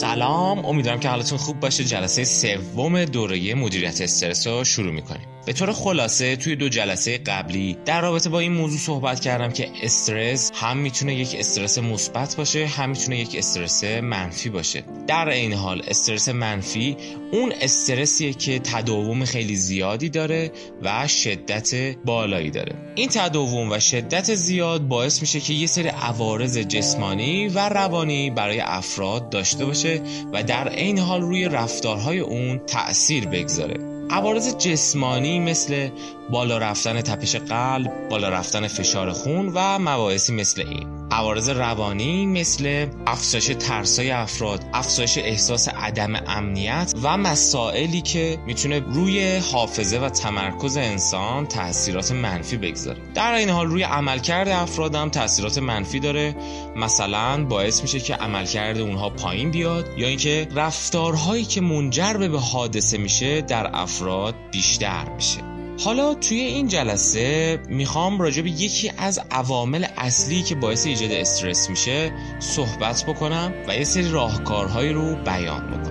So. سلام. امیدوارم که حالتون خوب باشه. جلسه سوم دوره مدیریت استرس رو شروع می‌کنیم. به طور خلاصه توی دو جلسه قبلی در رابطه با این موضوع صحبت کردم که استرس هم می‌تونه یک استرس مثبت باشه هم می‌تونه یک استرس منفی باشه. در این حال استرس منفی اون استرسیه که تداوم خیلی زیادی داره و شدت بالایی داره. این تداوم و شدت زیاد باعث میشه که یه سری عوارض جسمانی و روانی برای افراد داشته باشه و در عین حال روی رفتارهای اون تأثیر بگذاره عوارض جسمانی مثل بالا رفتن تپش قلب، بالا رفتن فشار خون و مباحثی مثل این عوارض روانی مثل افزایش ترسای افراد، افزایش احساس عدم امنیت و مسائلی که می‌تونه روی حافظه و تمرکز انسان تاثیرات منفی بگذاره. در این حال روی عملکرد افراد هم تاثیرات منفی داره. مثلا باعث میشه که عملکرد اونها پایین بیاد یا اینکه رفتارهایی که منجر به حادثه میشه در افراد بیشتر میشه. حالا توی این جلسه می‌خوام راجع به یکی از عوامل اصلی که باعث ایجاد استرس میشه صحبت بکنم و یه سری راهکارهایی رو بیان بکنم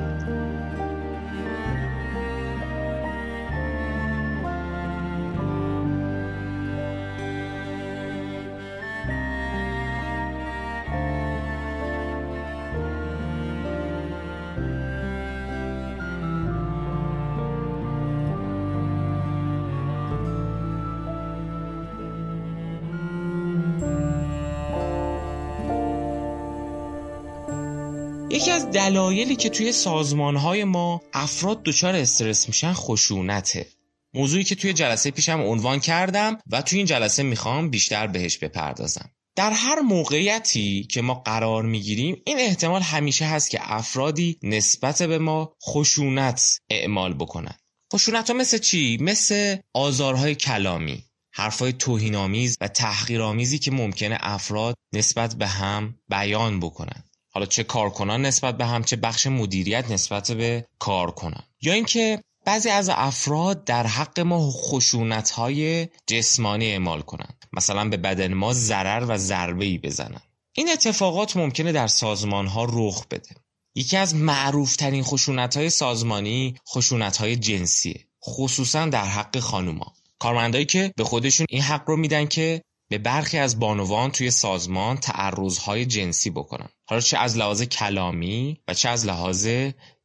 یکی از دلایلی که توی سازمانهای ما افراد دچار استرس میشن خشونته. موضوعی که توی جلسه پیشم عنوان کردم و توی این جلسه می‌خوام بیشتر بهش بپردازم. در هر موقعیتی که ما قرار می‌گیریم این احتمال همیشه هست که افرادی نسبت به ما خشونت اعمال بکنن. خشونت ها مثل چی؟ مثل آزارهای کلامی حرفای توهینآمیز و تحقیرآمیزی که ممکنه افراد نسبت به هم بیان بکنن. حالا چه کارکنان نسبت به هم چه بخش مدیریت نسبت به کارکنان. یا اینکه بعضی از افراد در حق ما خشونت های جسمانی اعمال کنند. مثلا به بدن ما ضرر و ضربه ای بزنن این اتفاقات ممکنه در سازمان ها رخ بده. یکی از معروف ترین خشونت های سازمانی خشونت های جنسیه خصوصا در حق خانوما. کارمندایی که به خودشون این حق رو میدن که به برخی از بانوان توی سازمان تعرضهای جنسی بکنن. حالا چه از لحاظ کلامی و چه از لحاظ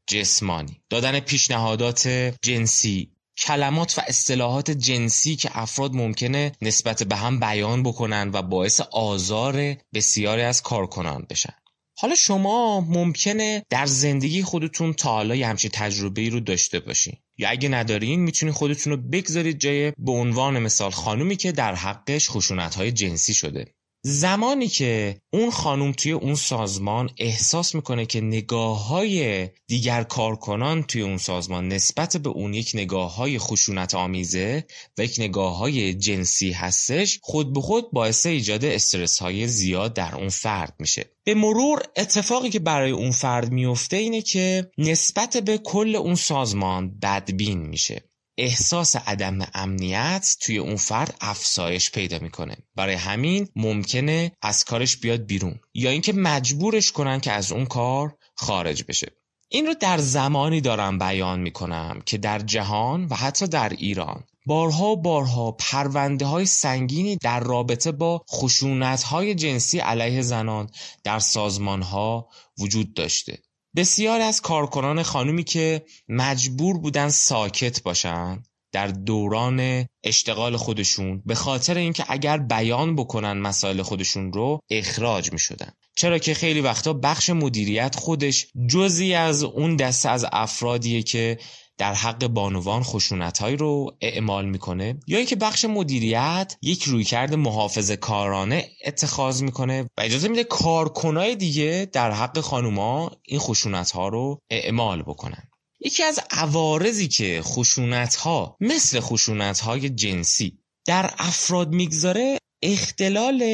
جسمانی. دادن پیشنهادات جنسی کلمات و اصطلاحات جنسی که افراد ممکنه نسبت به هم بیان بکنن و باعث آزار بسیاری از کارکنان بشن. حالا شما ممکنه در زندگی خودتون تا حالا یه همچین تجربه ای رو داشته باشین یا اگه ندارین می‌تونید خودتون رو بگذارید جای به عنوان مثال خانومی که در حقش خشونت های جنسی شده. زمانی که اون خانوم توی اون سازمان احساس می‌کنه که نگاه های دیگر کارکنان توی اون سازمان نسبت به اون یک نگاه های خشونت آمیزه و یک نگاه های جنسی هستش خود به خود باعث ایجاد استرس های زیاد در اون فرد میشه. به مرور اتفاقی که برای اون فرد میفته اینه که نسبت به کل اون سازمان بدبین میشه. احساس عدم امنیت توی اون فرد افزایش پیدا می‌کنه. برای همین ممکنه از کارش بیاد بیرون یا اینکه مجبورش کنن که از اون کار خارج بشه. این رو در زمانی دارم بیان می‌کنم که در جهان و حتی در ایران بارها بارها پرونده های سنگینی در رابطه با خشونت های جنسی علیه زنان در سازمان ها وجود داشته. بسیار از کارکنان خانومی که مجبور بودن ساکت باشن در دوران اشتغال خودشون به خاطر اینکه اگر بیان بکنن مسائل خودشون رو اخراج می شدن. چرا که خیلی وقتا بخش مدیریت خودش جزی از اون دسته از افرادیه که در حق بانوان خشونتهایی رو اعمال می‌کنه. یا اینکه بخش مدیریت یک رویکرد محافظ کارانه اتخاذ می‌کنه و اجازه میده کارکنای دیگه در حق خانوما این خشونت رو اعمال بکنن. یکی از عوارضی که خشونت ها مثل خشونت های جنسی در افراد می‌گذاره اختلال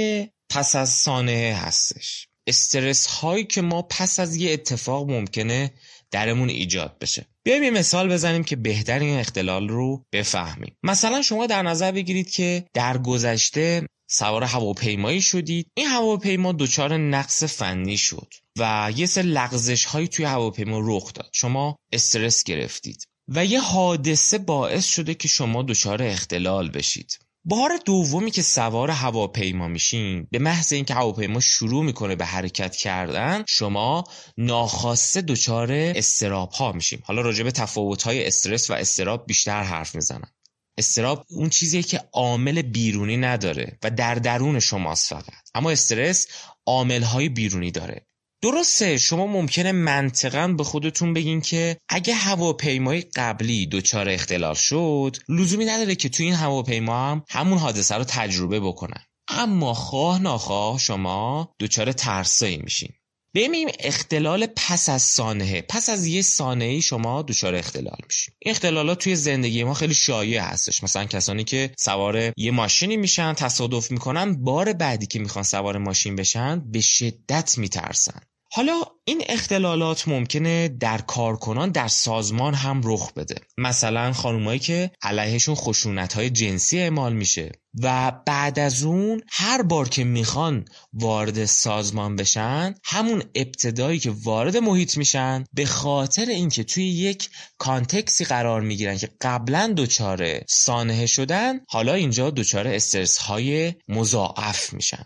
پس از سانحه هستش. استرس هایی که ما پس از یه اتفاق ممکنه درمون ایجاد بشه. بیایم یه مثال بزنیم که بهتر این اختلال رو بفهمیم. مثلا شما در نظر بگیرید که در گذشته سوار هواپیمایی شدید. این هواپیما دچار نقص فنی شد و یه سر لغزش هایی توی هواپیما رخ داد. شما استرس گرفتید و یه حادثه باعث شده که شما دچار اختلال بشید. بار دومی که سوار هواپیما میشین به محض اینکه هواپیما شروع می‌کنه به حرکت کردن شما ناخواسته دچار استراب ها میشیم حالا راجع به تفاوت های استرس و استراب بیشتر حرف می‌زنم. استراب اون چیزیه که عامل بیرونی نداره و در درون شماست فقط. اما استرس عامل های بیرونی داره. درسته شما ممکنه منطقا به خودتون بگین که اگه هواپیمای قبلی دچار اختلال شد لزومی نداره که تو این هواپیما هم همون حادثه رو تجربه بکنن. اما خواه ناخواه شما دچار ترسایی میشین. ببینیم اختلال پس از سانحه. پس از یه سانحه شما دچار اختلال میشین این اختلالات توی زندگی ما خیلی شایع هستش. مثلا کسانی که سوار یه ماشینی میشن تصادف می‌کنن بار بعدی که می‌خوان سوار ماشین بشن به شدت میترسن. حالا این اختلالات ممکنه در کارکنان در سازمان هم رخ بده. مثلا خانومایی که علیهشون خشونت های جنسی اعمال میشه و بعد از اون هر بار که می‌خوان وارد سازمان بشن همون ابتدایی که وارد محیط میشن به خاطر اینکه توی یک کانتکسی قرار می‌گیرن که قبلا دچار سانحه شدن حالا اینجا دچار استرس های مضاعف میشن.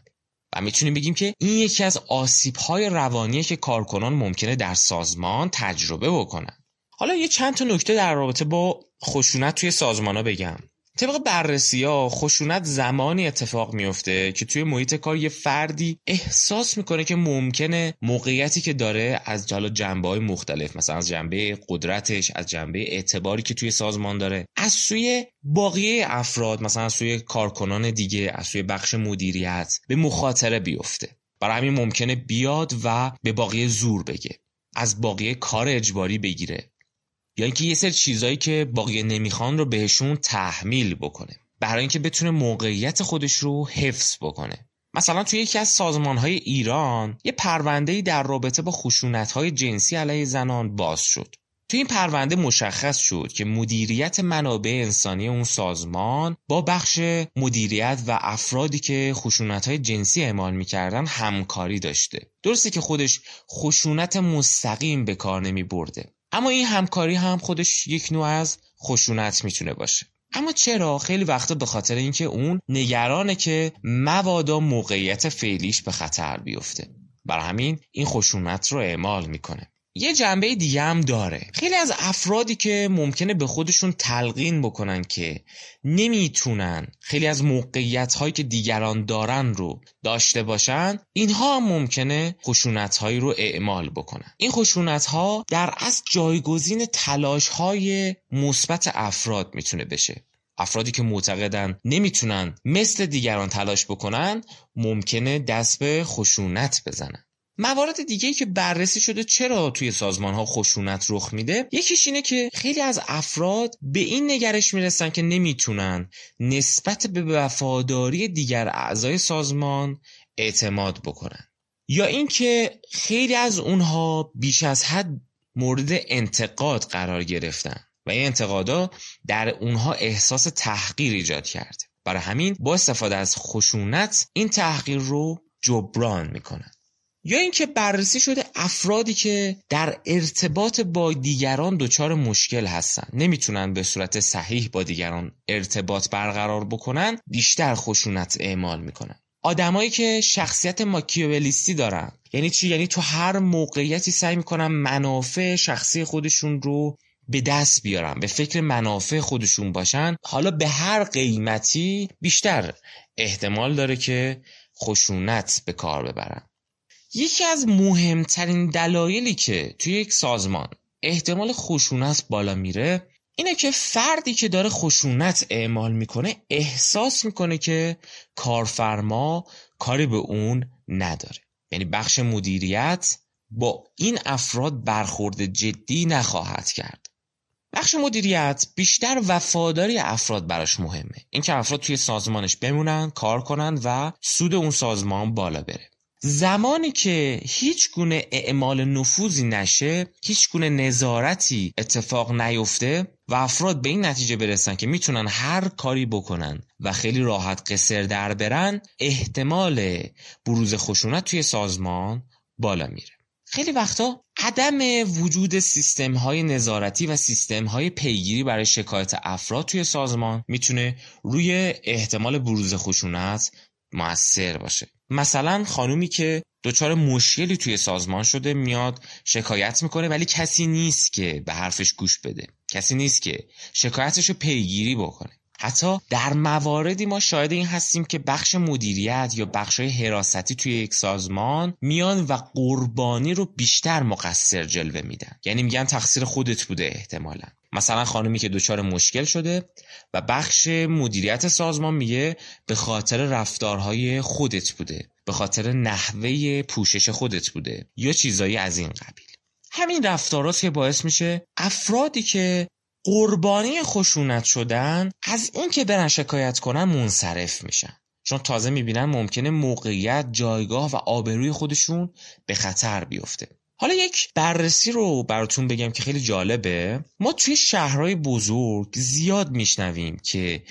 و می‌تونیم بگیم که این یکی از آسیب های روانیه که کارکنان ممکنه در سازمان تجربه بکنن. حالا یه چند تا نکته در رابطه با خشونت توی سازمان ها بگم. طبق بررسی ها خشونت زمانی اتفاق میفته که توی محیط کار یه فردی احساس می‌کنه که ممکنه موقعیتی که داره از جلو جنبه های مختلف مثلا از جنبه قدرتش از جنبه اعتباری که توی سازمان داره از سوی باقیه افراد مثلا از سوی کارکنان دیگه از سوی بخش مدیریت به مخاطره بیفته. برای همین ممکنه بیاد و به باقی زور بگه از باقی کار اجباری بگیره. یا اینکه یه سری چیزایی که باقی نمی‌خوان رو بهشون تحمیل بکنه. برای اینکه بتونه موقعیت خودش رو حفظ بکنه. مثلا توی یکی از سازمان های ایران یه پرونده در رابطه با خشونت های جنسی علیه زنان باز شد. توی این پرونده مشخص شد که مدیریت منابع انسانی اون سازمان با بخش مدیریت و افرادی که خشونت های جنسی اعمال می‌کردن همکاری داشته. درسته که خودش خشونت مستقیم به کار نمی برده اما این همکاری هم خودش یک نوع از خشونت می‌تونه باشه. اما چرا؟ خیلی وقتا به خاطر اینکه اون نگرانه که مبادا موقعیت فعلیش به خطر بیفته. بر همین این خشونت رو اعمال می‌کنه. یه جنبه دیگه هم داره. خیلی از افرادی که ممکنه به خودشون تلقین بکنن که نمی‌تونن خیلی از موقعیت هایی که دیگران دارن رو داشته باشن اینها هم ممکنه خشونت هایی رو اعمال بکنن. این خشونت ها در از جایگزین تلاش های مثبت افراد می‌تونه بشه. افرادی که معتقدن نمی‌تونن مثل دیگران تلاش بکنن ممکنه دست به خشونت بزنن. موارد دیگه که بررسی شده چرا توی سازمان ها خشونت رخ میده یکیش اینه که خیلی از افراد به این نگرش می‌رسن که نمی‌تونن نسبت به وفاداری دیگر اعضای سازمان اعتماد بکنن. یا اینکه خیلی از اونها بیش از حد مورد انتقاد قرار گرفتن و این انتقادا در اونها احساس تحقیر ایجاد کرده برای همین با استفاده از خشونت این تحقیر رو جبران می‌کنن. یا اینکه بررسی شده افرادی که در ارتباط با دیگران دچار مشکل هستن. نمی‌تونن به صورت صحیح با دیگران ارتباط برقرار بکنن بیشتر خشونت اعمال می‌کنن. آدمایی که شخصیت ماکیاولیستی دارن. یعنی چی؟ یعنی تو هر موقعیتی سعی می‌کنن منافع شخصی خودشون رو به دست بیارن به فکر منافع خودشون باشن. حالا به هر قیمتی بیشتر احتمال داره که خشونت به کار ببرن. یکی از مهمترین دلایلی که توی یک سازمان احتمال خشونت بالا میره اینه که فردی که داره خشونت اعمال می‌کنه احساس می‌کنه که کارفرما کاری به اون نداره. یعنی بخش مدیریت با این افراد برخورد جدی نخواهد کرد. بخش مدیریت بیشتر وفاداری افراد براش مهمه. اینکه افراد توی سازمانش بمونن کار کنن و سود اون سازمان بالا بره. زمانی که هیچ گونه اعمال نفوذی نشه هیچ گونه نظارتی اتفاق نیفته و افراد به این نتیجه برسن که می‌تونن هر کاری بکنن و خیلی راحت قصر در برن احتمال بروز خشونت توی سازمان بالا میره. خیلی وقتا عدم وجود سیستم های نظارتی و سیستم های پیگیری برای شکایت افراد توی سازمان می‌تونه روی احتمال بروز خشونت موثر باشه. مثلا خانومی که دچار مشکلی توی سازمان شده میاد شکایت می‌کنه ولی کسی نیست که به حرفش گوش بده. کسی نیست که شکایتش رو پیگیری بکنه. حتی در مواردی ما شاهد این هستیم که بخش مدیریت یا بخش حراستی توی یک سازمان میان و قربانی رو بیشتر مقصر جلوه میدن. یعنی میگن تقصیر خودت بوده احتمالا. مثلا خانمی که دچار مشکل شده و بخش مدیریت سازمان میگه به خاطر رفتارهای خودت بوده به خاطر نحوه پوشش خودت بوده یا چیزایی از این قبیل. همین رفتارات که باعث میشه افرادی که قربانی خشونت شدن از اینکه برن شکایت کنن منصرف میشن. چون تازه می‌بینن ممکنه موقعیت جایگاه و آبروی خودشون به خطر بیفته. حالا یک بررسی رو براتون بگم که خیلی جالبه. ما توی شهرهای بزرگ زیاد میشنویم که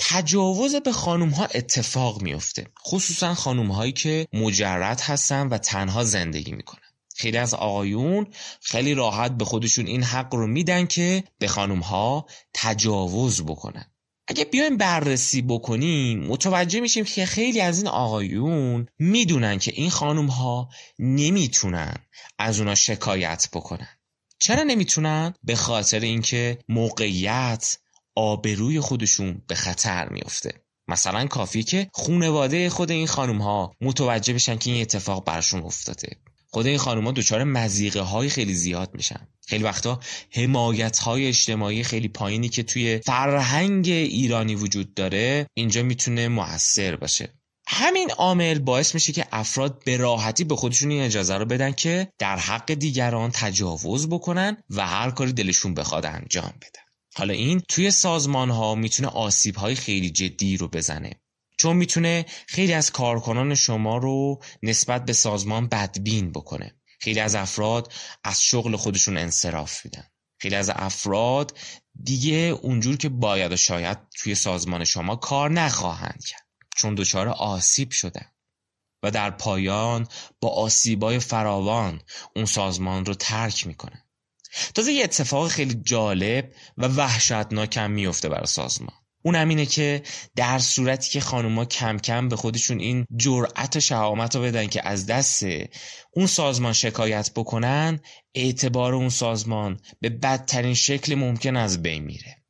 تجاوز به خانوم ها اتفاق میفته خصوصا خانوم هایی که مجرد هستن و تنها زندگی می‌کنن. خیلی از آقایون خیلی راحت به خودشون این حق رو میدن که به خانوم ها تجاوز بکنن. اگه بیایم بررسی بکنیم متوجه میشیم که خیلی از این آقایون می‌دونن که این خانوم ها نمی‌تونن از اونا شکایت بکنن. چرا نمی‌تونن؟ به خاطر اینکه موقعیت آبروی خودشون به خطر میفته مثلا کافی که خونواده خود این خانوم ها متوجه بشن که این اتفاق برشون افتاده. خود این خانوما دچار مزیقه های خیلی زیاد میشن. خیلی وقتا حمایت های اجتماعی خیلی پایینی که توی فرهنگ ایرانی وجود داره اینجا می‌تونه موثر باشه. همین عامل باعث میشه که افراد به راحتی به خودشون این اجازه رو بدن که در حق دیگران تجاوز بکنن و هر کاری دلشون بخواد انجام بدن. حالا این توی سازمان ها می‌تونه آسیب های خیلی جدی رو بزنه. چون می‌تونه خیلی از کارکنان شما رو نسبت به سازمان بدبین بکنه. خیلی از افراد از شغل خودشون انصراف میدن. خیلی از افراد دیگه اونجور که باید و شاید توی سازمان شما کار نخواهند کرد. چون دچار آسیب شدن. و در پایان با آسیبای فراوان اون سازمان رو ترک می‌کنن تازه یه اتفاق خیلی جالب و وحشتناک میفته برای سازمان. اون اینه که در صورتی که خانوما کم کم به خودشون این جرأت و شهامت رو بدن که از دست اون سازمان شکایت بکنن اعتبار اون سازمان به بدترین شکل ممکن از بین میره.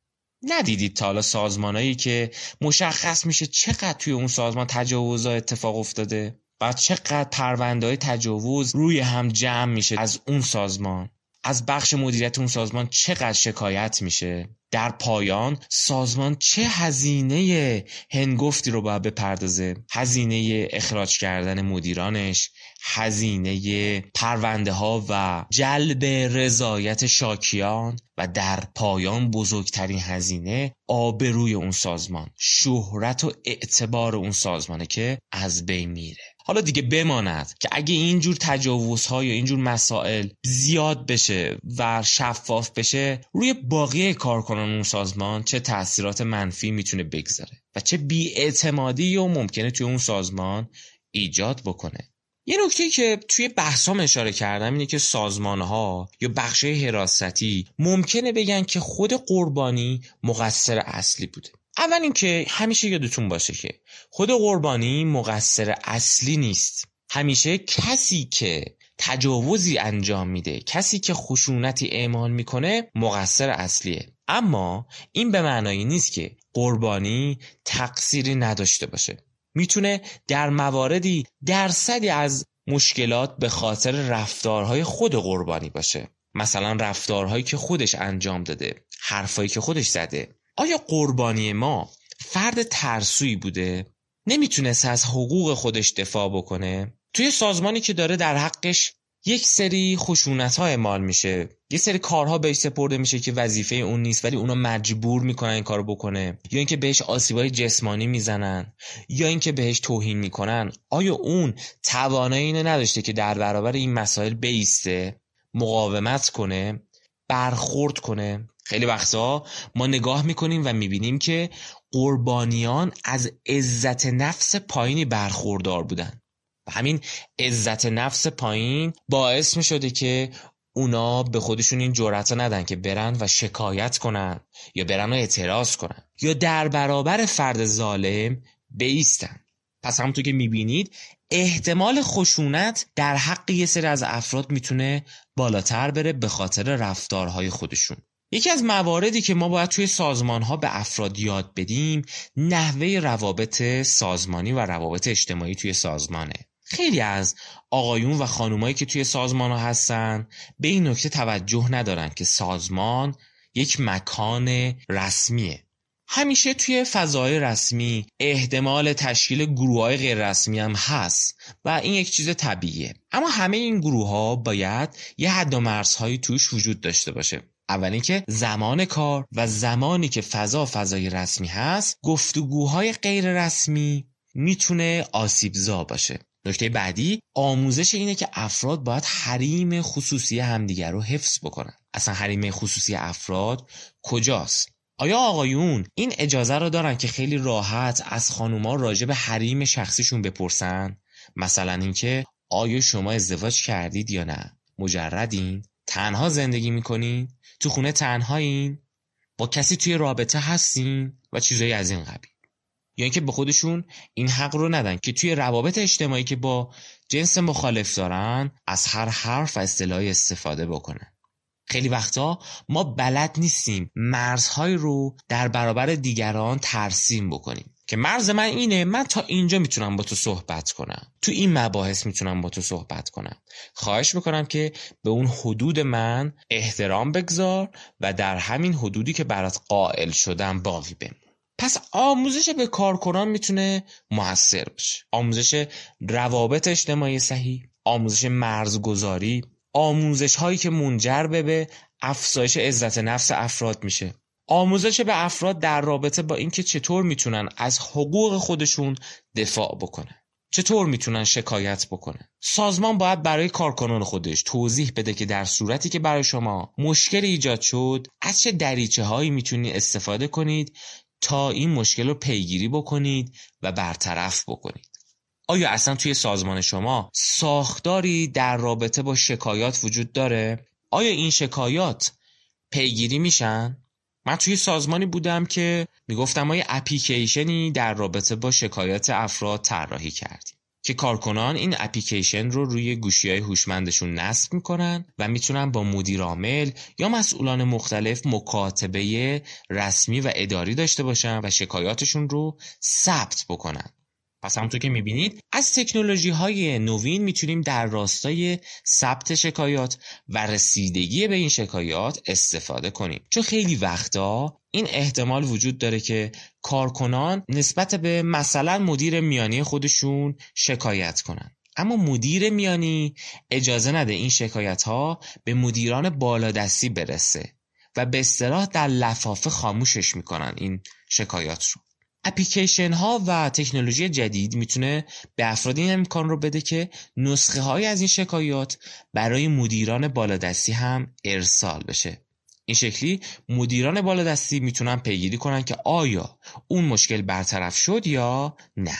ندیدید تا حالا سازمانایی که مشخص میشه چقدر توی اون سازمان تجاوزها اتفاق افتاده و چقدر پرونده های تجاوز روی هم جمع میشه از اون سازمان از بخش مدیریت اون سازمان چقدر شکایت میشه. در پایان سازمان چه هزینه هنگفتی رو باید بپردازه؟ هزینه اخراج کردن مدیرانش هزینه پرونده ها و جلب رضایت شاکیان و در پایان بزرگترین هزینه آبروی اون سازمان شهرت و اعتبار اون سازمانه که از بین میره. حالا دیگه بماند که اگه اینجور تجاوزها یا اینجور مسائل زیاد بشه و شفاف بشه روی باقی کارکنان اون سازمان چه تاثیرات منفی می‌تونه بگذاره و چه بیاعتمادی و ممکنه توی اون سازمان ایجاد بکنه. یه نکته که توی بحثام اشاره کردم اینه که سازمان ها یا بخش حراستی ممکنه بگن که خود قربانی مقصر اصلی بوده. اول اینکه همیشه یادتون باشه که خود قربانی مقصر اصلی نیست. همیشه کسی که تجاوزی انجام میده کسی که خشونتی اعمال می‌کنه مقصر اصلیه. اما این به معنایی نیست که قربانی تقصیری نداشته باشه. می‌تونه در مواردی درصدی از مشکلات به خاطر رفتارهای خود قربانی باشه. مثلا رفتارهایی که خودش انجام داده حرفایی که خودش زده. آیا قربانی ما فرد ترسویی بوده؟ نمی‌تونست از حقوق خودش دفاع بکنه؟ توی سازمانی که داره در حقش یک سری خشونت ها اعمال میشه. یه سری کارها بهش سپرده میشه که وظیفه اون نیست ولی اونا مجبور می‌کنن این کارو بکنه. یا اینکه بهش آسیبای جسمانی می‌زنن یا اینکه بهش توهین می‌کنن. آیا اون توانایی اینو نداشته که در برابر این مسائل بیسته مقاومت کنه برخورد کنه؟ خیلی وقتا ما نگاه می‌کنیم و می‌بینیم که قربانیان از عزت نفس پایینی برخوردار بودن. و همین عزت نفس پایین باعث می شده که اونا به خودشون این جرأت ندن که برن و شکایت کنن یا برن و اعتراض کنن یا در برابر فرد ظالم بیستن. پس همونطور که می‌بینید احتمال خشونت در حق یه سری از افراد می‌تونه بالاتر بره به خاطر رفتارهای خودشون. یکی از مواردی که ما باید توی سازمان ها به افراد یاد بدیم نحوه روابط سازمانی و روابط اجتماعی توی سازمانه. خیلی از آقایون و خانومایی که توی سازمان ها هستن به این نکته توجه ندارن که سازمان یک مکان رسمیه. همیشه توی فضای رسمی احتمال تشکیل گروه های غیر رسمی هم هست و این یک چیز طبیعیه. اما همه این گروه ها باید یه حد و مرزهایی توش وجود داشته باشه. اول اینکه زمان کار و زمانی که فضا فضای رسمی هست گفتگوهای غیر رسمی می‌تونه آسیبزا باشه. نکته بعدی آموزش اینه که افراد باید حریم خصوصی همدیگر رو حفظ بکنن. اصلا حریم خصوصی افراد کجاست؟ آیا آقایون این اجازه رو دارن که خیلی راحت از خانوما راجع به حریم شخصیشون بپرسن؟ مثلا اینکه آیا شما ازدواج کردید یا نه؟ مجردین؟ تنها زندگی می‌کنین تو خونه تنهایین؟ با کسی توی رابطه هستین؟ و چیزایی از این قبیل. یا اینکه به خودشون این حق رو ندن که توی روابط اجتماعی که با جنس مخالف دارن از هر حرف و اصطلاحی استفاده بکنن. خیلی وقتا ما بلد نیستیم مرزهای رو در برابر دیگران ترسیم بکنیم. که مرز من اینه من تا اینجا می‌تونم با تو صحبت کنم. تو این مباحث می‌تونم با تو صحبت کنم. خواهش می‌کنم که به اون حدود من احترام بگذار و در همین حدودی که برات قائل شدم باقی بمون. پس آموزش به کارکنان می‌تونه موثر باشه. آموزش روابط اجتماعی صحیح آموزش مرزگذاری آموزش هایی که منجر به افزایش عزت نفس افراد میشه. آموزش به افراد در رابطه با اینکه چطور می‌تونن از حقوق خودشون دفاع بکنن چطور می‌تونن شکایت بکنن سازمان باید برای کارکنان خودش توضیح بده که در صورتی که برای شما مشکل ایجاد شد از چه دریچه هایی می‌تونید استفاده کنید تا این مشکل رو پیگیری بکنید و برطرف بکنید آیا اصلا توی سازمان شما ساختاری در رابطه با شکایات وجود داره؟ آیا این شکایات پیگیری میشن؟ من توی سازمانی بودم که می‌گفتم ما یه اپلیکیشنی در رابطه با شکایات افراد طراحی کردیم که کارکنان این اپلیکیشن رو روی گوشی های هوشمندشون نصب می‌کنن و می‌تونن با مدیر عامل یا مسئولان مختلف مکاتبه رسمی و اداری داشته باشن و شکایاتشون رو ثبت بکنن. پس همونطور که می‌بینید از تکنولوژی های نوین می‌تونیم در راستای ثبت شکایات و رسیدگی به این شکایات استفاده کنیم. چون خیلی وقتا این احتمال وجود داره که کارکنان نسبت به مثلا مدیر میانی خودشون شکایت کنن. اما مدیر میانی اجازه نده این شکایت ها به مدیران بالادستی برسه و به اصطلاح در لفافه خاموشش می‌کنن این شکایات رو. اپلیکیشن ها و تکنولوژی جدید می‌تونه به افراد این امکان رو بده که نسخه های از این شکایات برای مدیران بالادستی هم ارسال بشه. این شکلی مدیران بالادستی می‌تونن پیگیری کنن که آیا اون مشکل برطرف شد یا نه.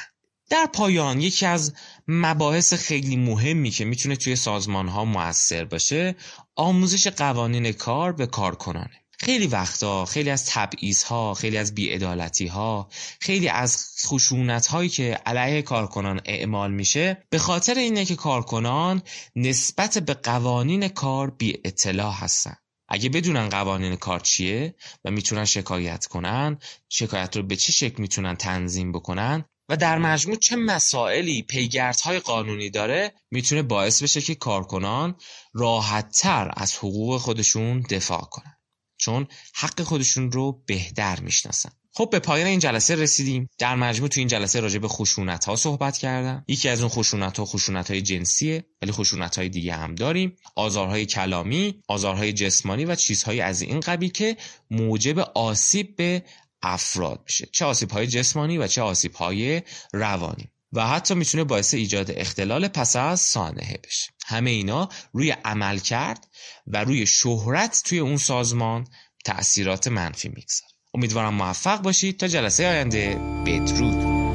در پایان یکی از مباحث خیلی مهمی که می‌تونه توی سازمان ها موثر باشه آموزش قوانین کار به کارکنانه. خیلی وقتا خیلی از تبعیض ها خیلی از بیعدالتی ها خیلی از خشونت هایی که علیه کارکنان اعمال میشه به خاطر اینه که کارکنان نسبت به قوانین کار بی اطلاع هستن. اگه بدونن قوانین کار چیه و می‌تونن شکایت کنن شکایت رو به چه شکل می‌تونن تنظیم بکنن و در مجموع چه مسائلی پیگردهای قانونی داره می‌تونه باعث بشه که کارکنان راحتتر از حقوق خودشون دفاع کنن. چون حق خودشون رو بهتر می‌شناسن. خب به پایان این جلسه رسیدیم. در مجموع تو این جلسه راجع به خشونت ها صحبت کردم. یکی از اون خشونت ها خشونت های جنسیه ولی خشونت های دیگه هم داریم. آزارهای کلامی آزارهای جسمانی و چیزهای از این قبیل که موجب آسیب به افراد میشه. چه آسیب های جسمانی و چه آسیب های روانی. و حتی می‌تونه باعث ایجاد اختلال پس از سانحه بشه. همه اینا روی عمل کرد و روی شهرت توی اون سازمان تأثیرات منفی می‌گذاره. امیدوارم موفق باشید تا جلسه آینده بدرود.